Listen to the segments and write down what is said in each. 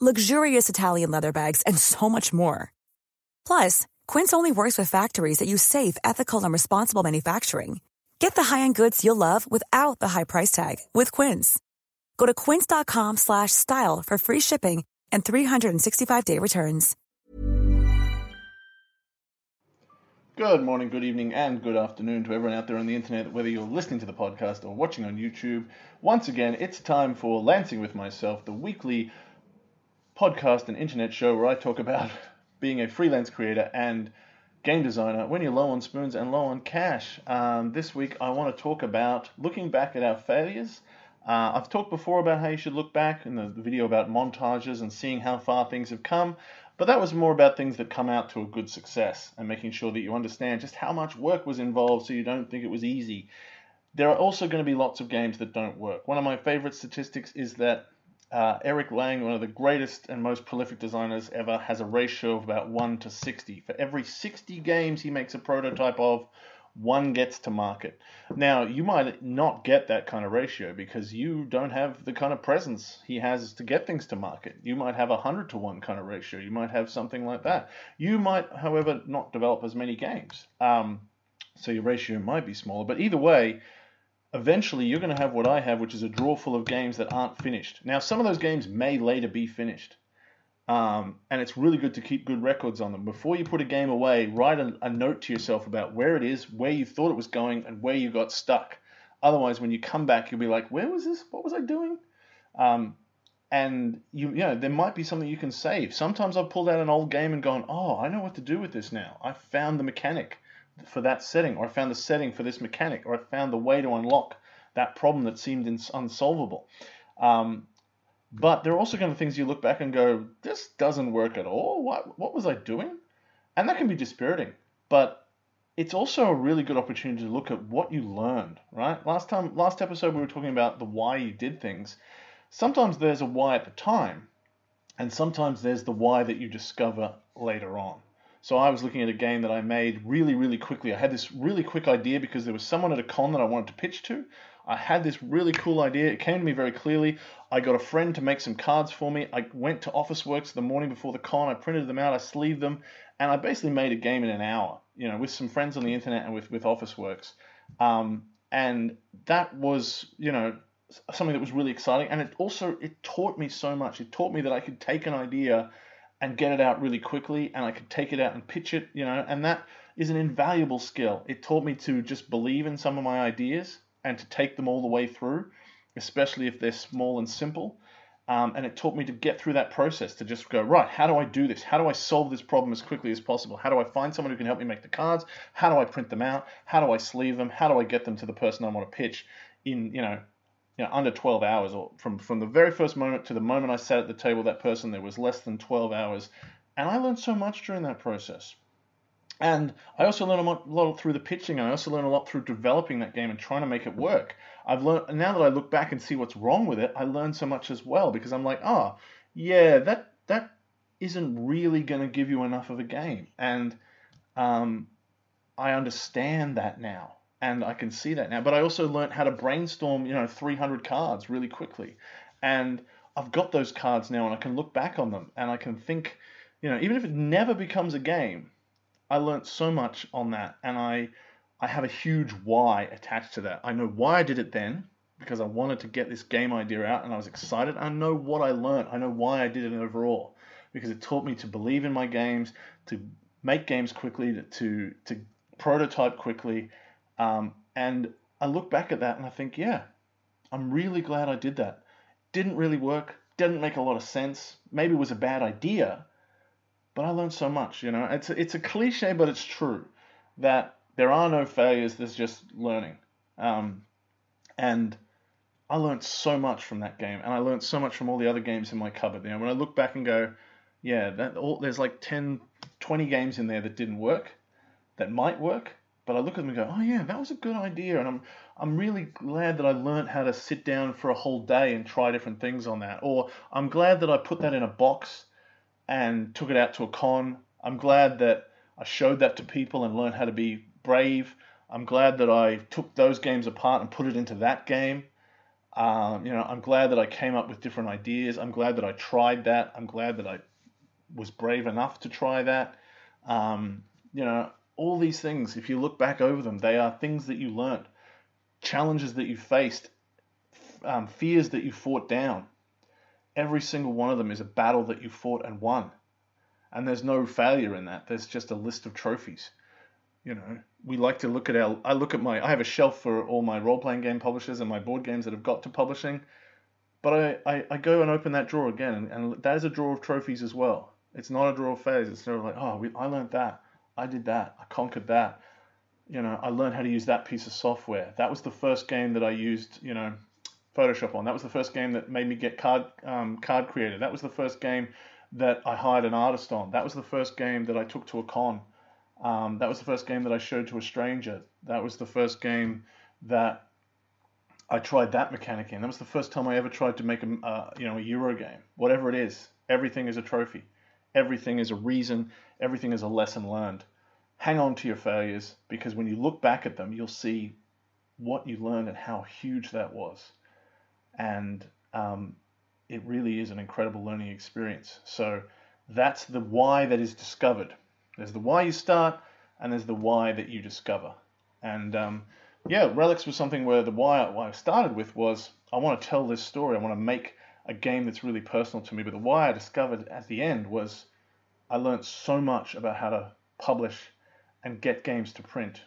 luxurious Italian leather bags, and so much more. Plus, Quince only works with factories that use safe, ethical, and responsible manufacturing. Get the high-end goods you'll love without the high price tag with Quince. Go to quince.com slash style for free shipping and 365-day returns. Good morning, good evening, and good afternoon to everyone out there on the internet, whether you're listening to the podcast or watching on YouTube. Once again, it's time for Lancing with Myself, the weekly podcast and internet show where I talk about being a freelance creator and game designer when you're low on spoons and low on cash. Um, this week, I want to talk about looking back at our failures. Uh, I've talked before about how you should look back in the video about montages and seeing how far things have come. But that was more about things that come out to a good success and making sure that you understand just how much work was involved so you don't think it was easy. There are also going to be lots of games that don't work. One of my favorite statistics is that uh, Eric Lang, one of the greatest and most prolific designers ever, has a ratio of about 1 to 60. For every 60 games he makes a prototype of, one gets to market. Now, you might not get that kind of ratio because you don't have the kind of presence he has to get things to market. You might have a 100 to 1 kind of ratio. You might have something like that. You might, however, not develop as many games. Um, so your ratio might be smaller. But either way, eventually you're going to have what I have, which is a drawer full of games that aren't finished. Now, some of those games may later be finished. Um, and it's really good to keep good records on them. Before you put a game away, write a, a, note to yourself about where it is, where you thought it was going, and where you got stuck. Otherwise, when you come back, you'll be like, "Where was this? What was I doing?" Um, and you, you know, there might be something you can save. Sometimes I've pulled out an old game and gone, "Oh, I know what to do with this now. I found the mechanic for that setting, or I found the setting for this mechanic, or I found the way to unlock that problem that seemed ins- unsolvable." Um, but there are also kind of things you look back and go, this doesn't work at all. What what was I doing? And that can be dispiriting. But it's also a really good opportunity to look at what you learned, right? Last time last episode we were talking about the why you did things. Sometimes there's a why at the time, and sometimes there's the why that you discover later on. So I was looking at a game that I made really, really quickly. I had this really quick idea because there was someone at a con that I wanted to pitch to. I had this really cool idea. It came to me very clearly. I got a friend to make some cards for me. I went to Officeworks the morning before the con. I printed them out. I sleeved them, and I basically made a game in an hour. You know, with some friends on the internet and with with Officeworks. Um, and that was, you know, something that was really exciting. And it also it taught me so much. It taught me that I could take an idea and get it out really quickly, and I could take it out and pitch it. You know, and that is an invaluable skill. It taught me to just believe in some of my ideas and to take them all the way through, especially if they're small and simple. Um, and it taught me to get through that process to just go right how do i do this how do i solve this problem as quickly as possible how do i find someone who can help me make the cards how do i print them out how do i sleeve them how do i get them to the person i want to pitch in you know you know under 12 hours or from from the very first moment to the moment i sat at the table that person there was less than 12 hours. And i learned so much during that process. And I also learned a lot through the pitching, and I also learned a lot through developing that game and trying to make it work. I've learned now that I look back and see what's wrong with it, I learned so much as well because I'm like, oh, yeah, that that isn't really going to give you enough of a game, and um, I understand that now, and I can see that now. But I also learned how to brainstorm, you know, 300 cards really quickly, and I've got those cards now, and I can look back on them, and I can think, you know, even if it never becomes a game I learned so much on that, and I I have a huge why attached to that. I know why I did it then because I wanted to get this game idea out, and I was excited. I know what I learned. I know why I did it overall because it taught me to believe in my games, to make games quickly, to to, to prototype quickly, um, and I look back at that and I think, yeah, I'm really glad I did that. Didn't really work. Didn't make a lot of sense. Maybe it was a bad idea, but I learned so much. You know, it's a, it's a cliche, but it's true that there are no failures. There's just learning. Um, and I learned so much from that game, and I learned so much from all the other games in my cupboard. You know, when I look back and go, yeah, all, there's like 10, 20 games in there that didn't work, that might work, but I look at them and go, oh yeah, that was a good idea, and I'm I'm really glad that I learned how to sit down for a whole day and try different things on that, or I'm glad that I put that in a box and took it out to a con. I'm glad that I showed that to people and learned how to be brave. I'm glad that I took those games apart and put it into that game. Um, you know, I'm glad that I came up with different ideas. I'm glad that I tried that. I'm glad that I was brave enough to try that. Um, you know, all these things, if you look back over them, they are things that you learned, challenges that you faced, um, fears that you fought down. Every single one of them is a battle that you fought and won. And there's no failure in that. There's just a list of trophies. You know, we like to look at our. I look at my. I have a shelf for all my role playing game publishers and my board games that have got to publishing. But I, I, I go and open that drawer again, and, and that is a drawer of trophies as well. It's not a drawer of failures. It's sort of like, oh, we, I learned that. I did that. I conquered that. You know, I learned how to use that piece of software. That was the first game that I used, you know, Photoshop on. That was the first game that made me get card um, card creator. That was the first game that I hired an artist on. That was the first game that I took to a con. Um, that was the first game that I showed to a stranger. That was the first game that I tried that mechanic in. That was the first time I ever tried to make a uh, you know a Euro game. Whatever it is, everything is a trophy. Everything is a reason. Everything is a lesson learned. Hang on to your failures because when you look back at them, you'll see what you learned and how huge that was. And um, it really is an incredible learning experience. So that's the why that is discovered. There's the why you start, and there's the why that you discover. And um, yeah, Relics was something where the why, why I started with was I want to tell this story. I want to make a game that's really personal to me. But the why I discovered at the end was I learned so much about how to publish and get games to print.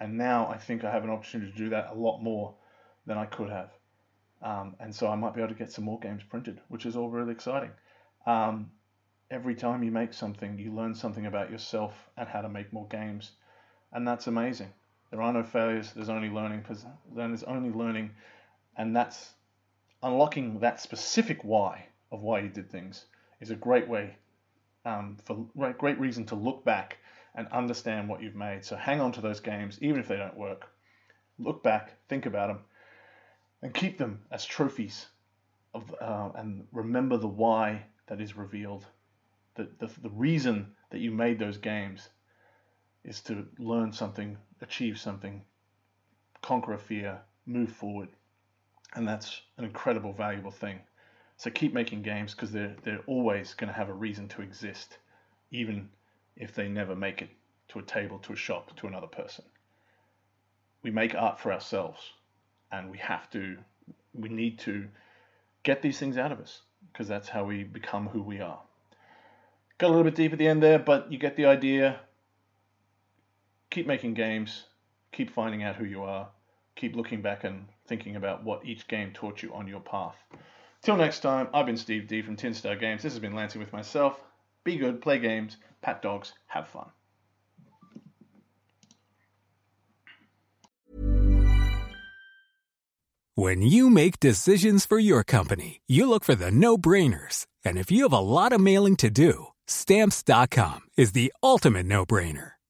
And now I think I have an opportunity to do that a lot more than I could have. Um, and so I might be able to get some more games printed, which is all really exciting. Um, every time you make something, you learn something about yourself and how to make more games. And that's amazing. There are no failures, there's only learning, there's only learning. And that's unlocking that specific why of why you did things is a great way um, for great reason to look back and understand what you've made. So hang on to those games, even if they don't work. Look back, think about them, and keep them as trophies. Of, uh, and remember the why that is revealed. The, the, the reason that you made those games is to learn something, achieve something, conquer a fear, move forward and that's an incredible valuable thing. So keep making games because they're they're always going to have a reason to exist, even if they never make it to a table, to a shop, to another person. We make art for ourselves, and we have to, we need to get these things out of us because that's how we become who we are. Got a little bit deep at the end there, but you get the idea. Keep making games, keep finding out who you are, keep looking back and thinking about what each game taught you on your path. Till next time, I've been Steve Dee from Tin Star Games. This has been Lancing with myself. Be good, play games, pat dogs, have fun. When you make decisions for your company, you look for the no brainers. And if you have a lot of mailing to do, stamps.com is the ultimate no brainer.